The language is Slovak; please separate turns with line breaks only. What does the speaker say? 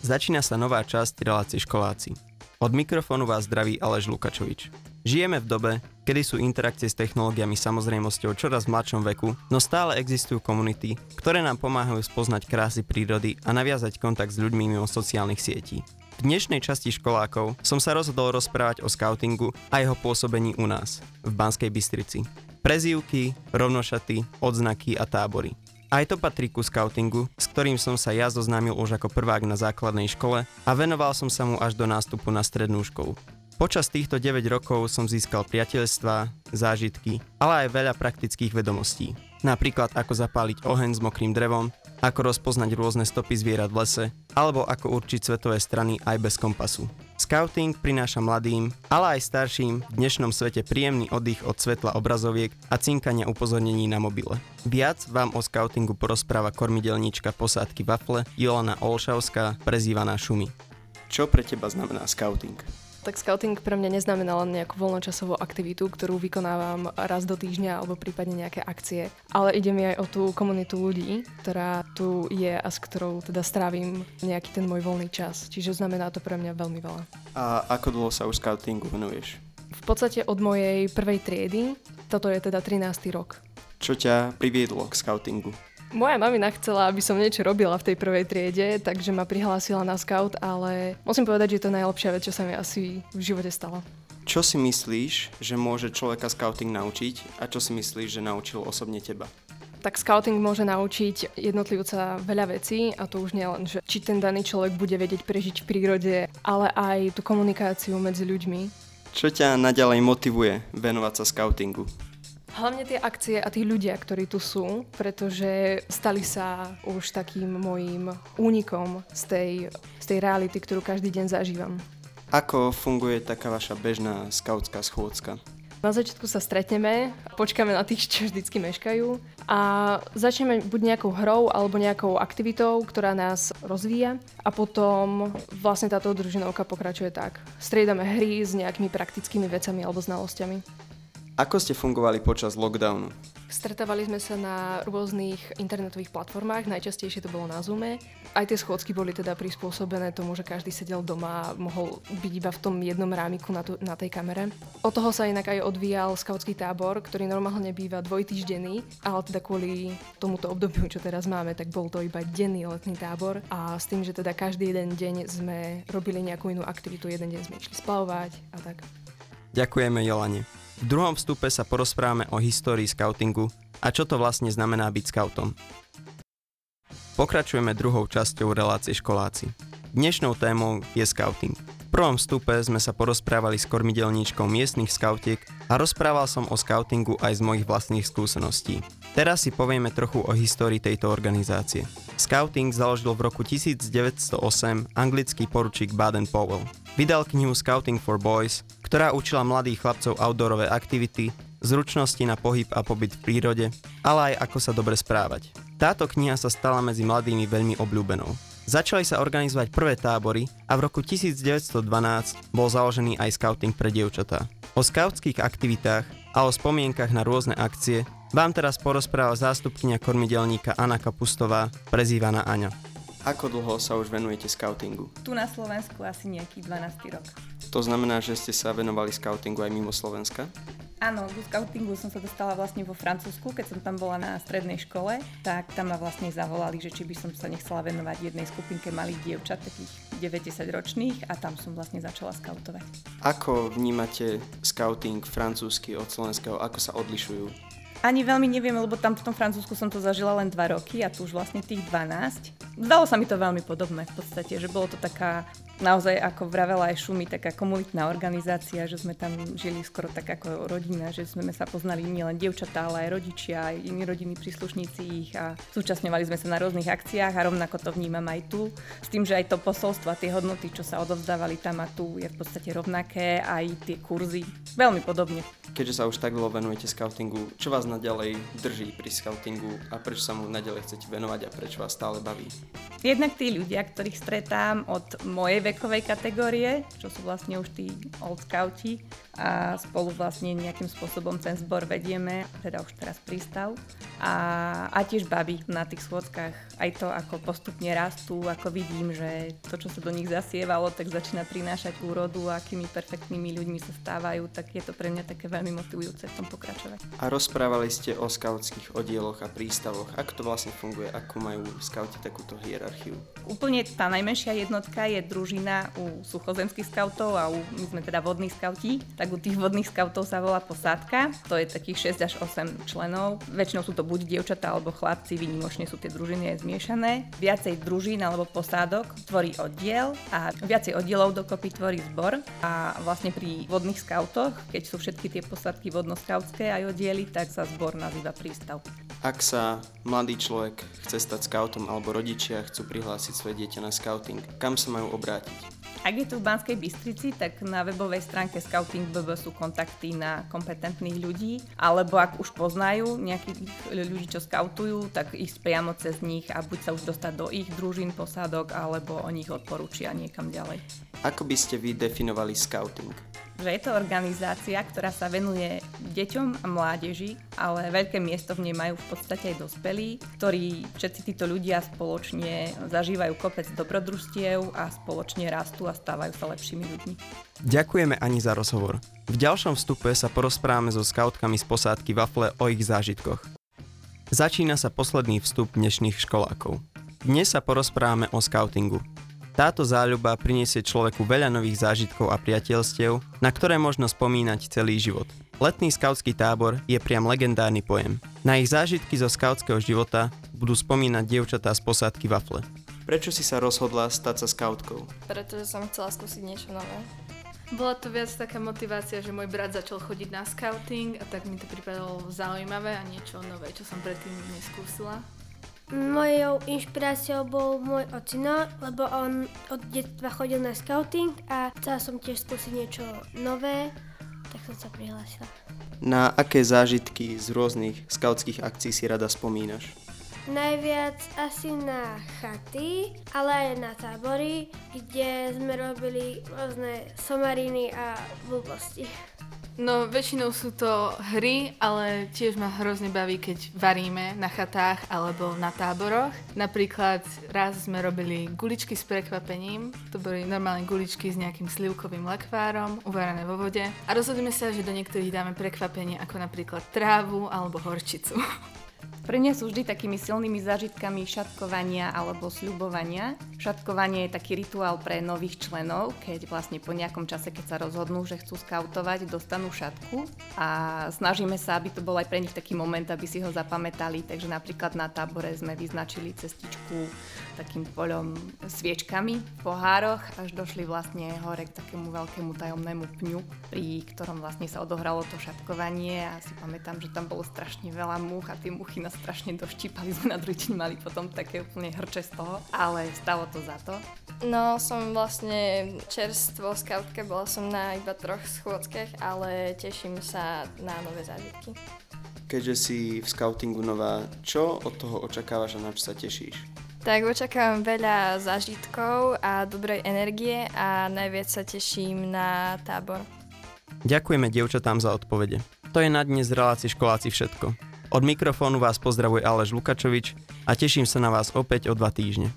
Začína sa nová časť relácie školáci. Od mikrofónu vás zdraví Aleš Lukačovič. Žijeme v dobe, kedy sú interakcie s technológiami samozrejmosťou čoraz v mladšom veku, no stále existujú komunity, ktoré nám pomáhajú spoznať krásy prírody a naviazať kontakt s ľuďmi mimo sociálnych sietí. V dnešnej časti školákov som sa rozhodol rozprávať o skautingu a jeho pôsobení u nás, v Banskej Bystrici. Prezývky, rovnošaty, odznaky a tábory. Aj to patrí ku scoutingu, s ktorým som sa ja zoznámil už ako prvák na základnej škole a venoval som sa mu až do nástupu na strednú školu. Počas týchto 9 rokov som získal priateľstva, zážitky, ale aj veľa praktických vedomostí. Napríklad ako zapáliť oheň s mokrým drevom, ako rozpoznať rôzne stopy zvierat v lese, alebo ako určiť svetové strany aj bez kompasu. Scouting prináša mladým, ale aj starším v dnešnom svete príjemný oddych od svetla obrazoviek a cinkania upozornení na mobile. Viac vám o scoutingu porozpráva kormidelníčka posádky Wafle Jolana Olšavská, prezývaná Šumi. Čo pre teba znamená scouting?
Tak scouting pre mňa neznamená len nejakú voľnočasovú aktivitu, ktorú vykonávam raz do týždňa alebo prípadne nejaké akcie, ale ide mi aj o tú komunitu ľudí, ktorá tu je a s ktorou teda strávim nejaký ten môj voľný čas. Čiže znamená to pre mňa veľmi veľa.
A ako dlho sa už scoutingu venuješ?
V podstate od mojej prvej triedy, toto je teda 13. rok.
Čo ťa priviedlo k scoutingu?
Moja mamina chcela, aby som niečo robila v tej prvej triede, takže ma prihlásila na scout, ale musím povedať, že je to najlepšia vec, čo sa mi asi v živote stalo.
Čo si myslíš, že môže človeka scouting naučiť a čo si myslíš, že naučil osobne teba?
tak scouting môže naučiť jednotlivca veľa vecí a to už nie len, že či ten daný človek bude vedieť prežiť v prírode, ale aj tú komunikáciu medzi ľuďmi.
Čo ťa naďalej motivuje venovať sa scoutingu?
Hlavne tie akcie a tí ľudia, ktorí tu sú, pretože stali sa už takým môjim únikom z tej, z tej reality, ktorú každý deň zažívam.
Ako funguje taká vaša bežná skautská schôdzka?
Na začiatku sa stretneme, počkáme na tých, čo vždycky meškajú a začneme buď nejakou hrou alebo nejakou aktivitou, ktorá nás rozvíja a potom vlastne táto družinovka pokračuje tak. Striedame hry s nejakými praktickými vecami alebo znalosťami.
Ako ste fungovali počas lockdownu?
Stretávali sme sa na rôznych internetových platformách, najčastejšie to bolo na Zoome. Aj tie schôdzky boli teda prispôsobené tomu, že každý sedel doma a mohol byť iba v tom jednom rámiku na, tu, na tej kamere. Od toho sa inak aj odvíjal skautský tábor, ktorý normálne býva dvojtýždenný, ale teda kvôli tomuto obdobiu, čo teraz máme, tak bol to iba denný letný tábor a s tým, že teda každý jeden deň sme robili nejakú inú aktivitu, jeden deň sme išli splavovať a tak. Ďakujeme
Jolane. V druhom vstupe sa porozprávame o histórii scoutingu a čo to vlastne znamená byť scoutom. Pokračujeme druhou časťou relácie školáci. Dnešnou témou je scouting. V prvom vstupe sme sa porozprávali s kormidelníčkou miestnych skautiek a rozprával som o scoutingu aj z mojich vlastných skúseností. Teraz si povieme trochu o histórii tejto organizácie. Scouting založil v roku 1908 anglický poručík Baden Powell. Vydal knihu Scouting for Boys, ktorá učila mladých chlapcov outdoorové aktivity, zručnosti na pohyb a pobyt v prírode, ale aj ako sa dobre správať. Táto kniha sa stala medzi mladými veľmi obľúbenou. Začali sa organizovať prvé tábory a v roku 1912 bol založený aj scouting pre dievčatá. O skautských aktivitách a o spomienkach na rôzne akcie vám teraz porozpráva zástupkynia kormidelníka Anna Kapustová, prezývaná Aňa. Ako dlho sa už venujete scoutingu?
Tu na Slovensku asi nejaký 12. rok.
To znamená, že ste sa venovali scoutingu aj mimo Slovenska?
Áno, ku scoutingu som sa dostala vlastne vo Francúzsku, keď som tam bola na strednej škole, tak tam ma vlastne zavolali, že či by som sa nechcela venovať jednej skupinke malých dievčat, takých 90 ročných a tam som vlastne začala scoutovať.
Ako vnímate scouting francúzsky od slovenského, ako sa odlišujú?
Ani veľmi neviem, lebo tam v tom Francúzsku som to zažila len 2 roky a tu už vlastne tých 12. Zdalo sa mi to veľmi podobné v podstate, že bolo to taká naozaj, ako vravela aj Šumi, taká komunitná organizácia, že sme tam žili skoro tak ako rodina, že sme sa poznali nielen dievčatá, ale aj rodičia, aj iní rodiny príslušníci ich a zúčastňovali sme sa na rôznych akciách a rovnako to vnímam aj tu. S tým, že aj to posolstvo a tie hodnoty, čo sa odovzdávali tam a tu, je v podstate rovnaké, aj tie kurzy, veľmi podobne.
Keďže sa už tak dlho venujete scoutingu, čo vás naďalej drží pri scoutingu a prečo sa mu naďalej chcete venovať a prečo vás stále baví?
Jednak tí ľudia, ktorých stretám od mojej vekovej kategórie, čo sú vlastne už tí old scouti a spolu vlastne nejakým spôsobom ten zbor vedieme, teda už teraz prístav. A, a tiež baví na tých schôdzkach. Aj to, ako postupne rastú, ako vidím, že to, čo sa do nich zasievalo, tak začína prinášať úrodu a akými perfektnými ľuďmi sa stávajú, tak je to pre mňa také veľmi motivujúce v tom pokračovať.
A rozprávali ste o skautských oddieloch a prístavoch. Ako to vlastne funguje? Ako majú skauti takúto hierarchiu?
Úplne tá najmenšia jednotka je družina u suchozemských skautov a u, my sme teda vodní skauti, tak u tých vodných skautov sa volá posádka. To je takých 6 až 8 členov. Väčšinou sú to buď dievčatá alebo chlapci, výnimočne sú tie družiny aj zmiešané. Viacej družín alebo posádok tvorí oddiel a viacej oddielov dokopy tvorí zbor. A vlastne pri vodných skautoch, keď sú všetky tie posádky vodnoskautské aj oddiely, tak sa zbor nazýva prístav.
Ak sa mladý človek chce stať skautom alebo rodičia chcú prihlásiť svoje dieťa na skauting, kam sa majú obrátiť?
Ak je tu v Banskej Bystrici, tak na webovej stránke Scouting BB sú kontakty na kompetentných ľudí, alebo ak už poznajú nejakých ľudí, čo skautujú, tak ísť priamo cez nich a buď sa už dostať do ich družín, posádok, alebo o nich odporúčia niekam ďalej.
Ako by ste vy definovali scouting?
Že je to organizácia, ktorá sa venuje deťom a mládeži, ale veľké miesto v nej majú v podstate aj dospelí, ktorí všetci títo ľudia spoločne zažívajú kopec dobrodružstiev a spoločne rastú a stávajú sa lepšími ľuďmi.
Ďakujeme ani za rozhovor. V ďalšom vstupe sa porozprávame so skautkami z posádky Wafle o ich zážitkoch. Začína sa posledný vstup dnešných školákov. Dnes sa porozprávame o skautingu. Táto záľuba priniesie človeku veľa nových zážitkov a priateľstiev, na ktoré možno spomínať celý život. Letný skautský tábor je priam legendárny pojem. Na ich zážitky zo skautského života budú spomínať dievčatá z posádky Wafle. Prečo si sa rozhodla stať sa skautkou?
Pretože som chcela skúsiť niečo nové. Bola to viac taká motivácia, že môj brat začal chodiť na scouting a tak mi to pripadalo zaujímavé a niečo nové, čo som predtým neskúsila.
Mojou inšpiráciou bol môj ocino, lebo on od detstva chodil na scouting a chcela som tiež skúsiť niečo nové, tak som sa prihlásila.
Na aké zážitky z rôznych skautských akcií si rada spomínaš?
Najviac asi na chaty, ale aj na tábory, kde sme robili rôzne somariny a blbosti.
No, väčšinou sú to hry, ale tiež ma hrozne baví, keď varíme na chatách alebo na táboroch. Napríklad raz sme robili guličky s prekvapením. To boli normálne guličky s nejakým slivkovým lekvárom, uvarené vo vode. A rozhodíme sa, že do niektorých dáme prekvapenie ako napríklad trávu alebo horčicu.
Pre mňa sú vždy takými silnými zážitkami šatkovania alebo sľubovania. Šatkovanie je taký rituál pre nových členov, keď vlastne po nejakom čase, keď sa rozhodnú, že chcú skautovať, dostanú šatku a snažíme sa, aby to bol aj pre nich taký moment, aby si ho zapamätali. Takže napríklad na tábore sme vyznačili cestičku takým poľom sviečkami v pohároch, až došli vlastne hore k takému veľkému tajomnému pňu, pri ktorom vlastne sa odohralo to šatkovanie a si pamätám, že tam bolo strašne veľa múch a tie muchy nás strašne doštípali, sme na druhý deň mali potom také úplne hrče z toho, ale stalo to za to.
No, som vlastne čerstvo skautka, bola som na iba troch schôdzkach, ale teším sa na nové zážitky.
Keďže si v skautingu nová, čo od toho očakávaš a na čo sa tešíš?
Tak očakávam veľa zážitkov a dobrej energie a najviac sa teším na tábor.
Ďakujeme dievčatám za odpovede. To je na dnes z relácii školáci všetko. Od mikrofónu vás pozdravuje Aleš Lukačovič a teším sa na vás opäť o dva týždne.